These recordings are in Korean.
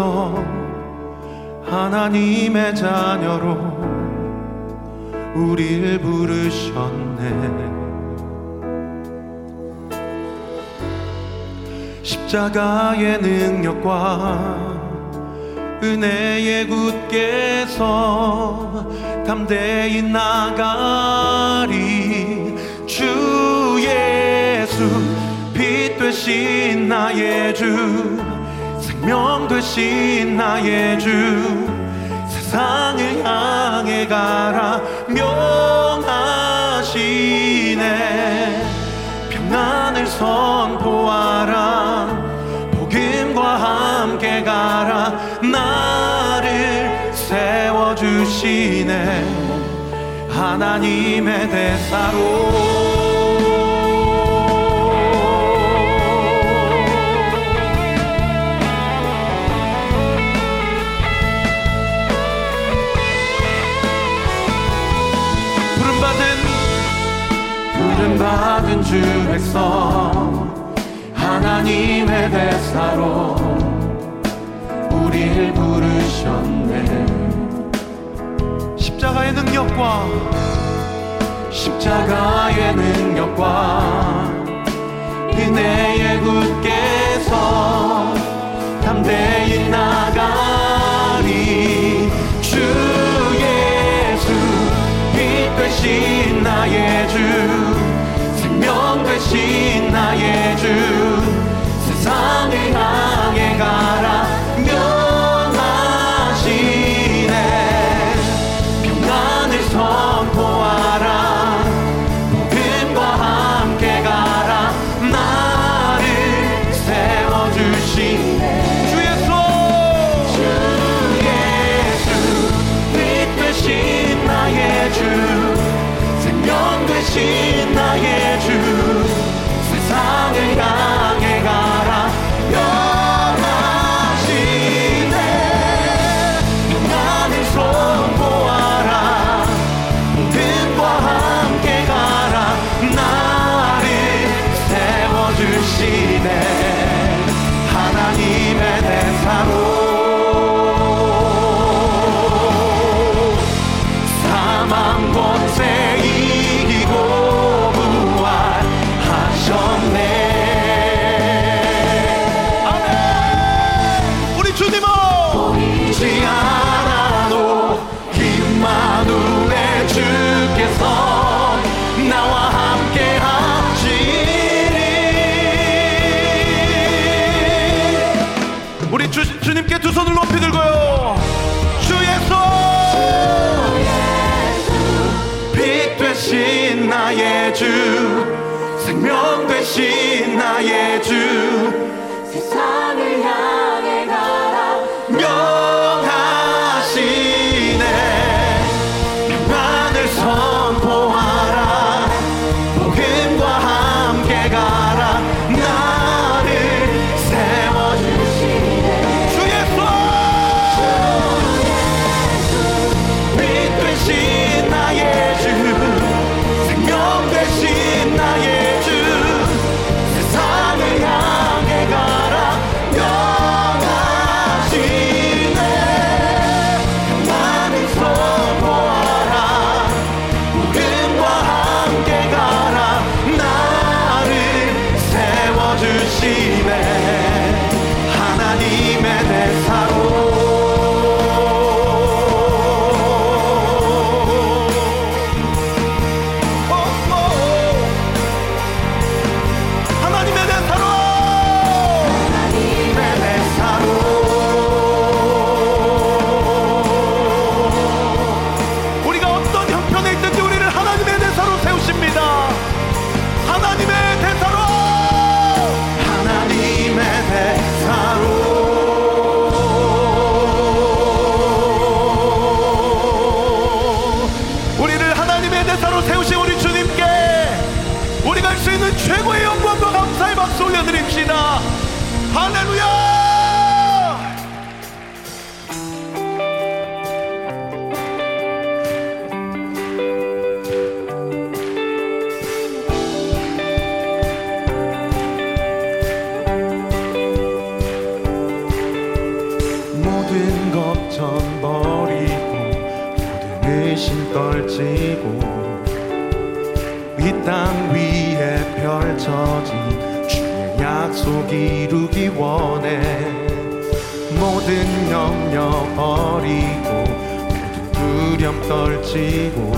백성 하나님의 자녀로 우리를 부르셨네. 십자가의 능력과 은혜의 굳게서 담대히 나가리 주 예수 빛 되신 나의 주 생명 되신 나의 주 세상을 향해 가라. 명하시네. 평안을 선포하라. 복음과 함께 가라. 나를 세워주시네. 하나님의 대사로 받은 주 백성 하나님의 대사로 우리를 부르셨네. 십자가의 능력과 십자가의 능력과 은혜의 굳게서 담대히 나가리 주 예수 빛 되신 나의 나의 주 약속 이루기 원해. 모든 염려 버리고 모든 두려움 떨치고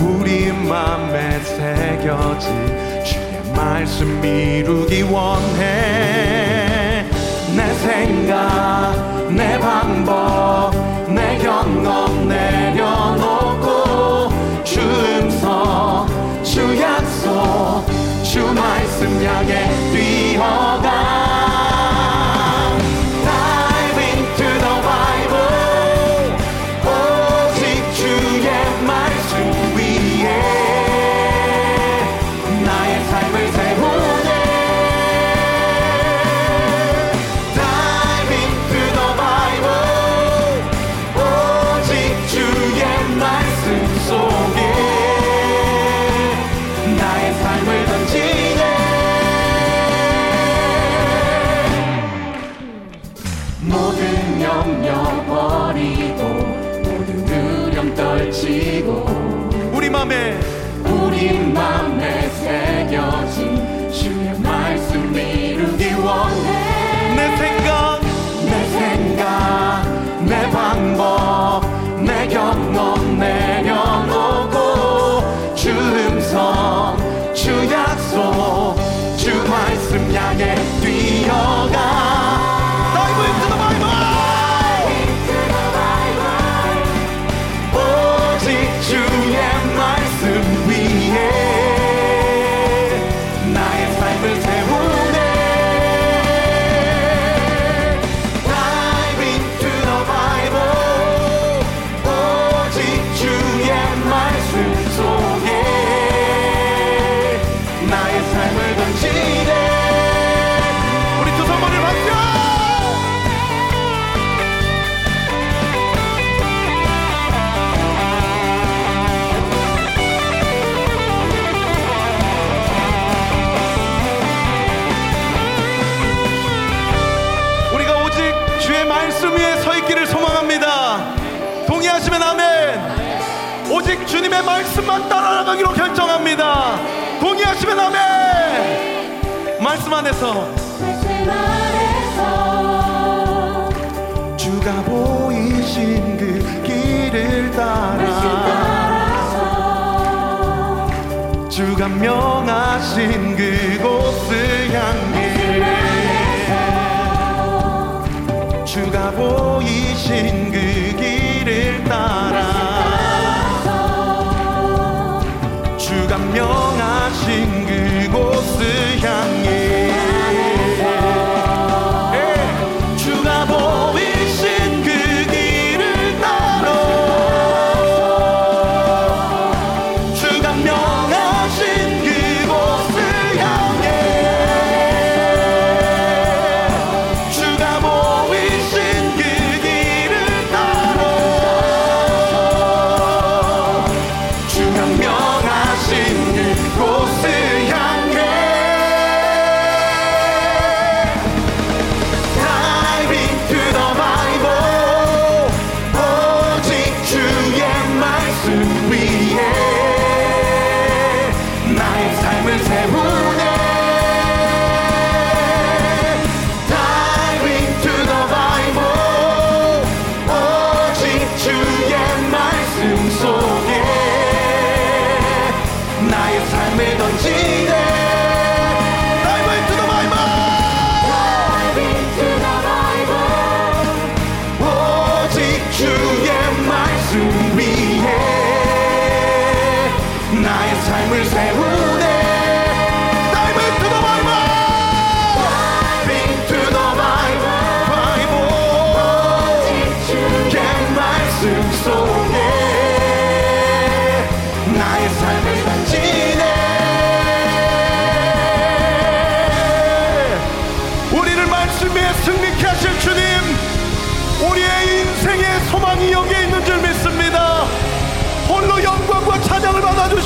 우리 맘에 새겨진 주의 말씀 이루기 원해. 내 생각 내 방법 말씀 향해 뛰어 마음에 서 있기를 소망합니다. 동의하시면 아멘. 오직 주님의 말씀만 따라가기로 결정합니다. 동의하시면 아멘. 말씀 안에서 주가 보이신 그 길을 따라 주가 명하신 그곳을 향해 보이신 그 나의 삶을 던지네.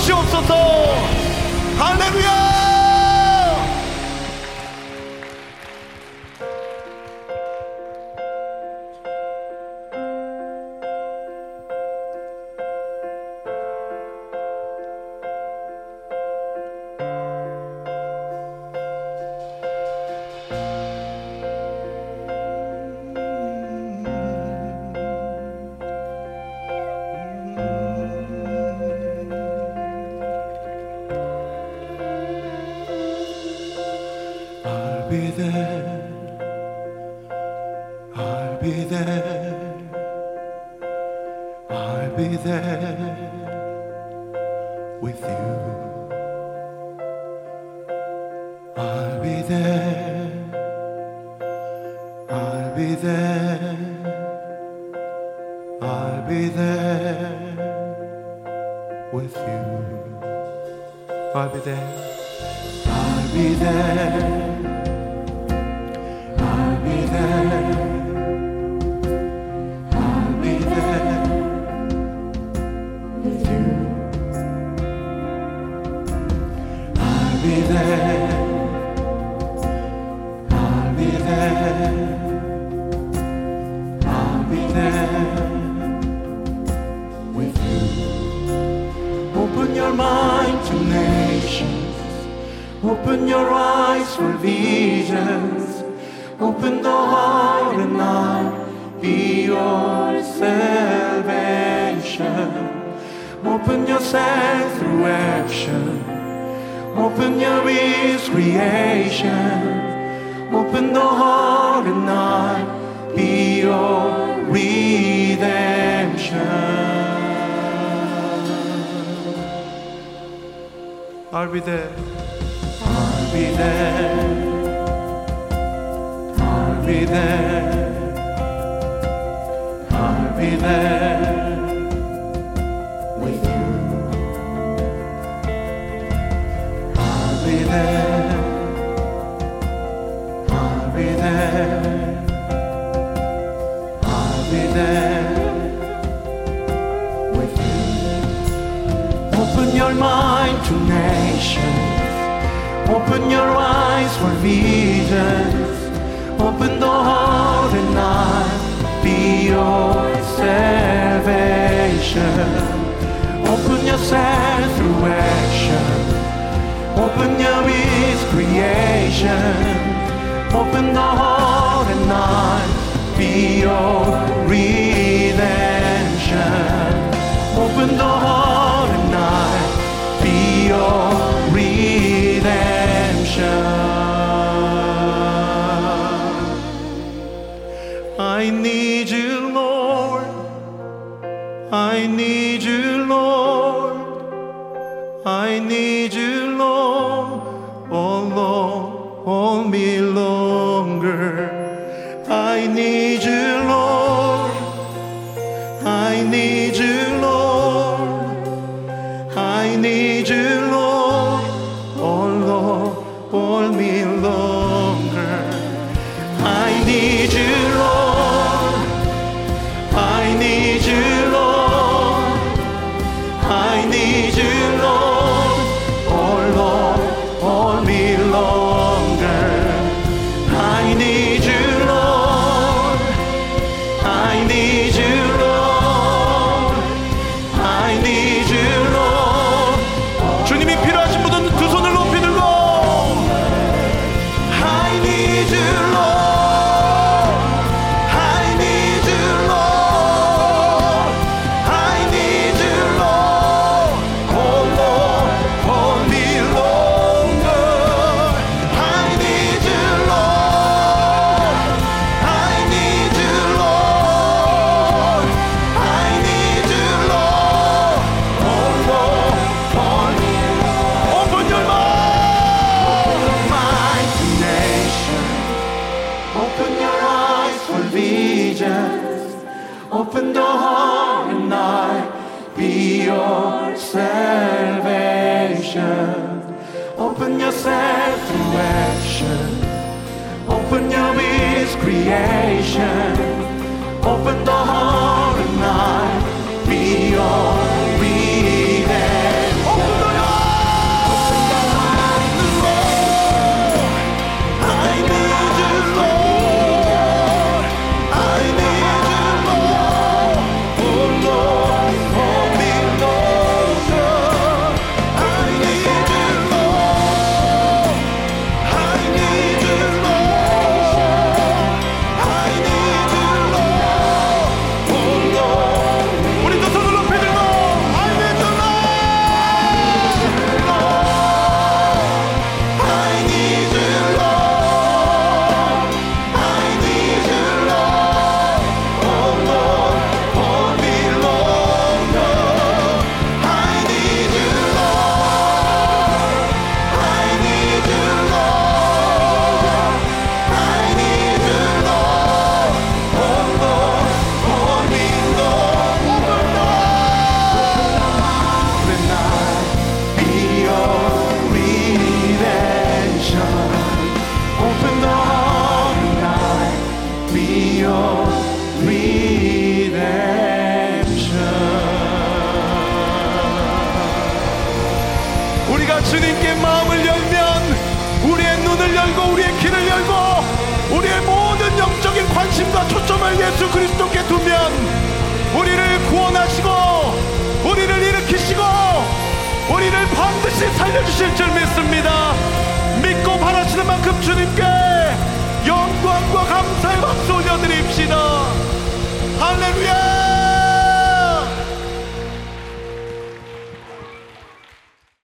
주시옵소서. 할렐루야! Be there. I'll be there with you. I'll be there. I'll be there. Open your eyes for visions. Open the heart and I'll be your salvation. Open yourself through action. Open your ears, creation. Open the heart and I'll be your redemption. I'll be there. I'll be there. I'll be there. I'll be there with you. I'll be there. I'll be there. I'll be there with you. Open your mind to nations. Open your eyes for visions. Open the heart and I'll be your salvation. Open yourself through action. Open your ears, creation. Open the heart and I'll be your redemption. Open the heart do Open the heart and I be your salvation. Open yourself to action. Open your ears, creation. Open the heart 주님께 마음을 열면 우리의 눈을 열고 우리의 귀를 열고 우리의 모든 영적인 관심과 초점을 예수 그리스도께 두면 우리를 구원하시고 우리를 일으키시고 우리를 반드시 살려주실 줄 믿습니다. 믿고 바라시는 만큼 주님께 영광과 감사의 박수 올려드립시다. 할렐루야!